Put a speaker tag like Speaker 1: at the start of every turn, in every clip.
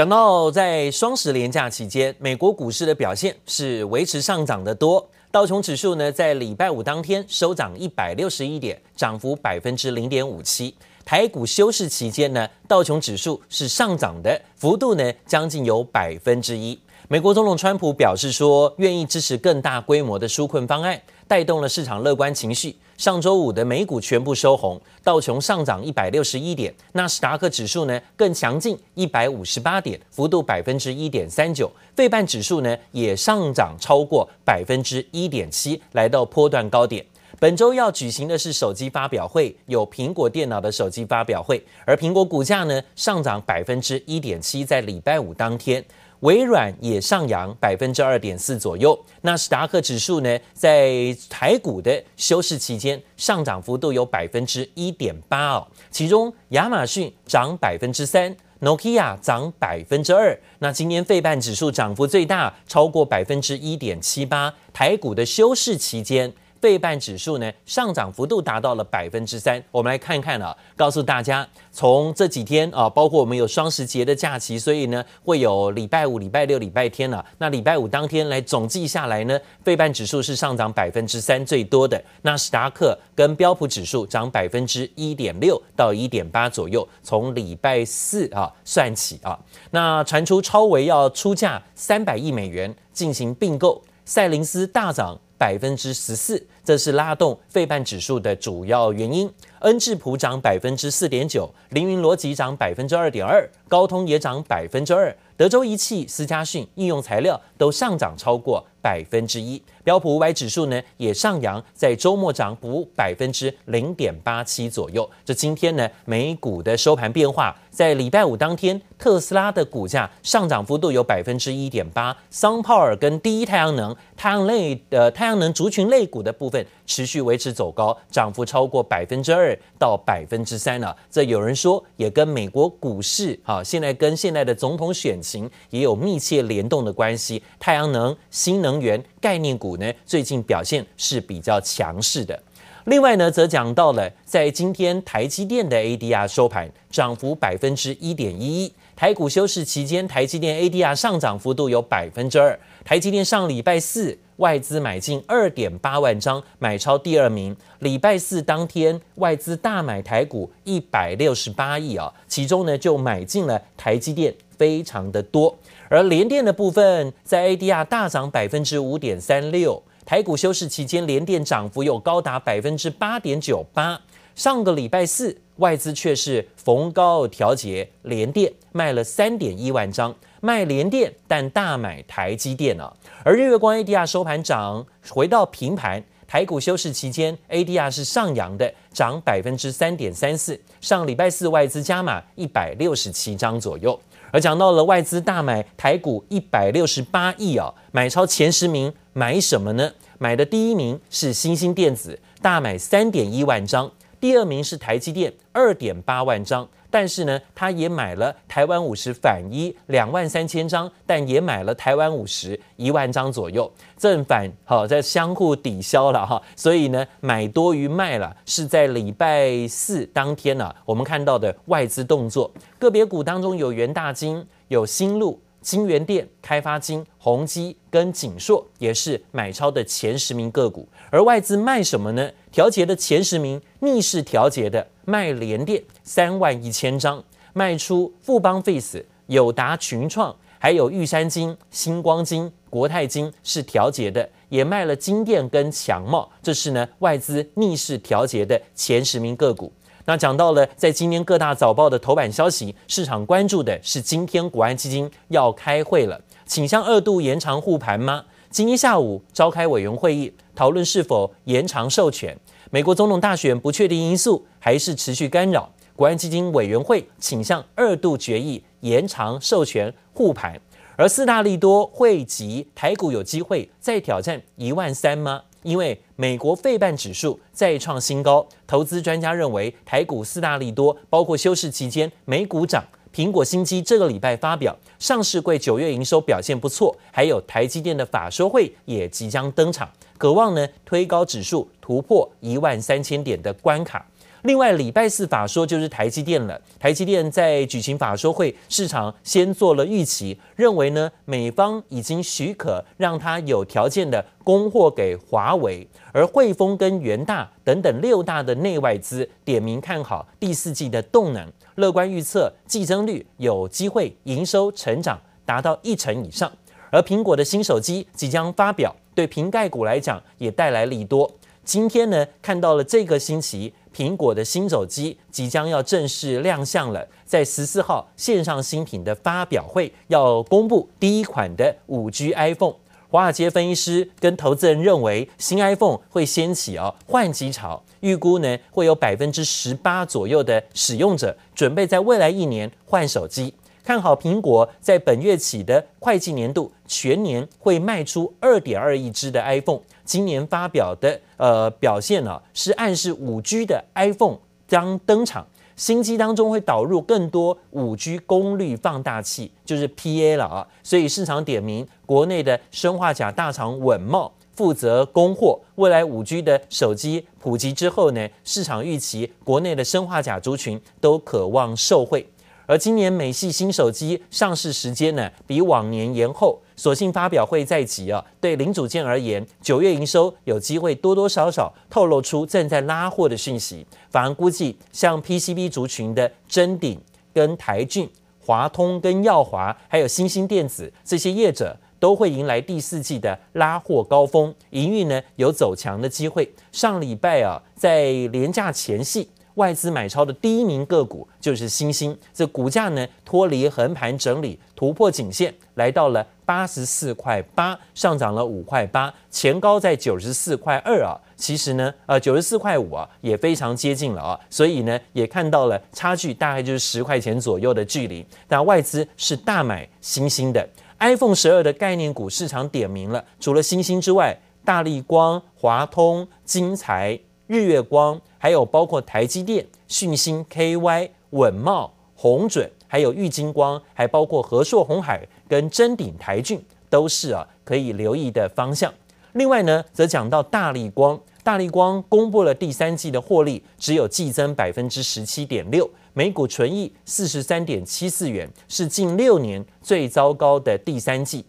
Speaker 1: 讲到在双十连假期间，美国股市的表现是维持上涨的多。道琼指数呢，在礼拜五当天收涨一百六十一点，涨幅百分之零点五七。台股休市期间呢，道琼指数是上涨的，幅度呢将近有百分之一。美国总统川普表示说，愿意支持更大规模的纾困方案，带动了市场乐观情绪。上周五的美股全部收红，道琼上涨一百六十一点，纳斯达克指数呢更强劲一百五十八点，幅度百分之一点三九。费半指数呢也上涨超过百分之一点七，来到波段高点。本周要举行的是手机发表会，有苹果电脑的手机发表会，而苹果股价呢上涨百分之一点七，在礼拜五当天。微软也上扬百分之二点四左右，纳斯达克指数呢，在台股的休市期间上涨幅度有百分之一点八哦，其中亚马逊涨百分之三，Nokia 涨百分之二，那今年费半指数涨幅最大，超过百分之一点七八，台股的休市期间。费半指数呢上涨幅度达到了百分之三，我们来看看啊，告诉大家，从这几天啊，包括我们有双十节的假期，所以呢会有礼拜五、礼拜六、礼拜天啊。那礼拜五当天来总计下来呢，费半指数是上涨百分之三最多的，纳斯达克跟标普指数涨百分之一点六到一点八左右。从礼拜四啊算起啊，那传出超微要出价三百亿美元进行并购，赛灵斯大涨。百分之十四，这是拉动费半指数的主要原因。恩智浦涨百分之四点九，凌云逻辑涨百分之二点二，高通也涨百分之二，德州仪器、思佳讯、应用材料都上涨超过百分之一。标普五百指数呢也上扬，在周末涨幅百分之零点八七左右。这今天呢美股的收盘变化，在礼拜五当天，特斯拉的股价上涨幅度有百分之一点八桑炮尔跟第一太阳能太阳类的太阳能族群类股的部分持续维持走高，涨幅超过百分之二到百分之三了。这有人说也跟美国股市啊，现在跟现在的总统选情也有密切联动的关系。太阳能、新能源概念股呢，最近表现是比较强势的。另外呢，则讲到了在今天台积电的 ADR 收盘涨幅百分之一点一一。台股休市期间，台积电 ADR 上涨幅度有百分之二。台积电上礼拜四外资买进二点八万张，买超第二名。礼拜四当天外资大买台股一百六十八亿啊，其中呢就买进了台积电非常的多。而联电的部分在 ADR 大涨百分之五点三六。台股休市期间，联电涨幅有高达百分之八点九八。上个礼拜四，外资却是逢高调节联电，卖了三点一万张，卖联电但大买台积电啊。而日月光 ADR 收盘涨，回到平盘。台股休市期间，ADR 是上扬的，涨百分之三点三四。上礼拜四，外资加码一百六十七张左右。而讲到了外资大买台股一百六十八亿啊，买超前十名买什么呢？买的第一名是新兴电子，大买三点一万张；第二名是台积电，二点八万张。但是呢，他也买了台湾五十反一两万三千张，但也买了台湾五十一万张左右，正反好在相互抵消了哈，所以呢，买多于卖了，是在礼拜四当天呢、我们看到的外资动作，个别股当中有元大金、有新路。金元电、开发金、宏基跟景硕也是买超的前十名个股，而外资卖什么呢？调节的前十名逆势调节的卖联电三万一千张，卖出富邦 Face、友达群创，还有玉山金、星光金、国泰金是调节的，也卖了金电跟强茂，这是呢外资逆势调节的前十名个股。那讲到了，在今天各大早报的头版消息，市场关注的是今天国安基金要开会了，倾向二度延长护盘吗？今天下午召开委员会议，讨论是否延长授权。美国总统大选不确定因素还是持续干扰，国安基金委员会倾向二度决议延长授权护盘，而四大利多汇集，台股有机会再挑战一万三吗？因为美国费半指数再创新高，投资专家认为台股四大利多，包括休市期间美股涨，苹果新机这个礼拜发表，上市柜九月营收表现不错，还有台积电的法说会也即将登场，渴望呢推高指数突破一万三千点的关卡。另外，礼拜四法说就是台积电了。台积电在举行法说会，市场先做了预期，认为呢，美方已经许可让他有条件的供货给华为。而汇丰跟元大等等六大的内外资点名看好第四季的动能，乐观预测季增率有机会营收成长达到一成以上。而苹果的新手机即将发表，对瓶盖股来讲也带来利多。今天呢，看到了这个星期，苹果的新手机即将要正式亮相了，在十四号线上新品的发表会要公布第一款的五 G iPhone。华尔街分析师跟投资人认为，新 iPhone 会掀起哦换机潮，预估呢会有百分之十八左右的使用者准备在未来一年换手机。看好苹果在本月起的会计年度全年会卖出二点二亿支的 iPhone。今年发表的呃表现呢、是暗示五 G 的 iPhone 将登场，新机当中会导入更多五 G 功率放大器，就是 PA 了啊。所以市场点名国内的砷化甲大厂稳茂负责供货。未来五 G 的手机普及之后呢，市场预期国内的砷化甲族群都渴望受惠。而今年美系新手机上市时间呢，比往年延后，所幸发表会在即啊。对零组件而言，九月营收有机会多多少少透露出正在拉货的讯息。反而估计，像 PCB 族群的臻鼎跟台俊、华通跟耀华，还有新兴电子这些业者，都会迎来第四季的拉货高峰，营运呢有走强的机会。上礼拜啊，在连假前夕。外资买超的第一名个股就是新兴，这股价呢脱离横盘整理，突破颈线，来到了八十四块八，上涨了五块八，前高在九十四块二啊。其实呢，呃，九十四块五啊，也非常接近了啊。所以呢，也看到了差距大概就是十块钱左右的距离。但外资是大买新兴的 iPhone 十二的概念股，市场点名了，除了新兴之外，大立光、华通、精材、日月光。还有包括台积电、讯芯、KY、稳懋、鸿准，还有玉晶光，还包括和硕鸿海跟臻鼎台骏，都是啊可以留意的方向。另外呢，则讲到大力光，大力光公布了第三季的获利，只有季增百分之十七点六，每股纯益四十三点七四元，是近六年最糟糕的第三季。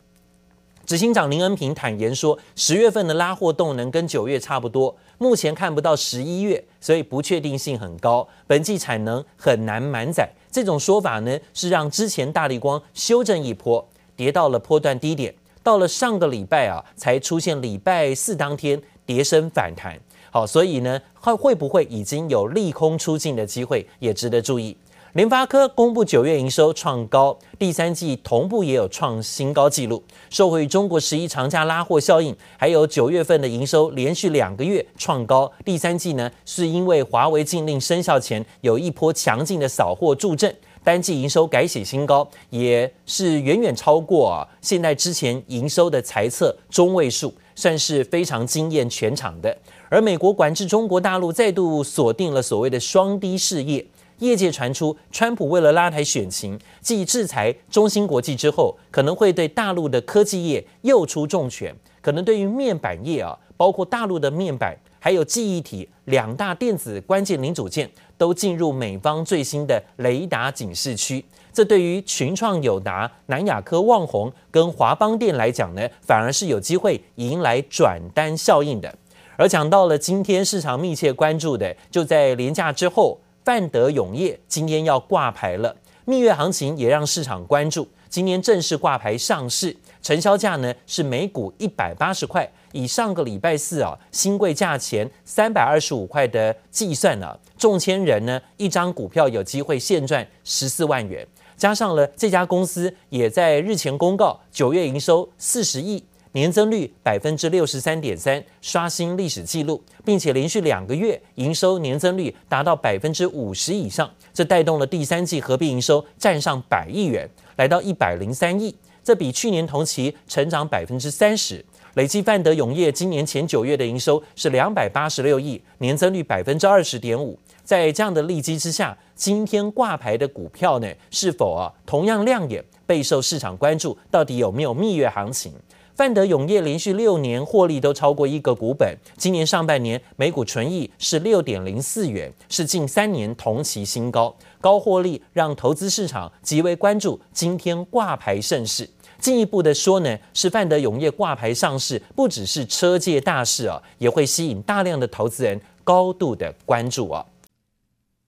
Speaker 1: 执行长林恩平坦言说，十月份的拉货动能跟九月差不多，目前看不到十一月，所以不确定性很高，本季产能很难满载。这种说法呢，是让之前大力光修正一波，跌到了波段低点，到了上个礼拜啊，才出现礼拜四当天跌升反弹。好，所以呢，会会不会已经有利空出尽的机会，也值得注意。联发科公布九月营收创高，第三季同步也有创新高纪录。受惠于中国十一长假拉货效应，还有九月份的营收连续两个月创高。第三季呢，是因为华为禁令生效前有一波强劲的扫货助阵，单季营收改写新高，也是远远超过啊现在之前营收的财测中位数，算是非常惊艳全场的。而美国管制中国大陆再度锁定了所谓的双低事业。业界传出，川普为了拉抬选情，继制裁中芯国际之后，可能会对大陆的科技业又出重拳，可能对于面板业啊，包括大陆的面板，还有记忆体两大电子关键零组件，都进入美方最新的雷达警示区。这对于群创、友达、南亚科、旺宏跟华邦电来讲呢，反而是有机会迎来转单效应的。而讲到了今天市场密切关注的，就在连假之后。范德永业今天要挂牌了，蜜月行情也让市场关注。今天正式挂牌上市，成交价呢是每股一百八十块，以上个礼拜四啊新贵价钱三百二十五块的计算呢、啊，中签人呢一张股票有机会现赚十四万元。加上了这家公司也在日前公告九月营收四十亿。年增率百分之六十三点三，刷新历史记录，并且连续两个月营收年增率达到百分之五十以上，这带动了第三季合并营收站上百亿元，来到一百零三亿，这比去年同期成长百分之三十。累计范德永业今年前九月的营收是两百八十六亿，年增率百分之二十点五。在这样的利基之下，今天挂牌的股票呢，是否啊同样亮眼，备受市场关注？到底有没有蜜月行情？范德永业连续六年获利都超过一个股本，今年上半年每股纯益是六点零四元，是近三年同期新高。高获利让投资市场极为关注，今天挂牌盛事。进一步的说呢，是范德永业挂牌上市，不只是车界大事啊，也会吸引大量的投资人高度的关注啊。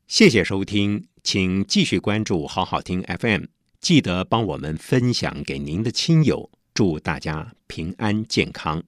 Speaker 2: 谢谢收听，请继续关注好好听 FM，记得帮我们分享给您的亲友，祝大家平安健康。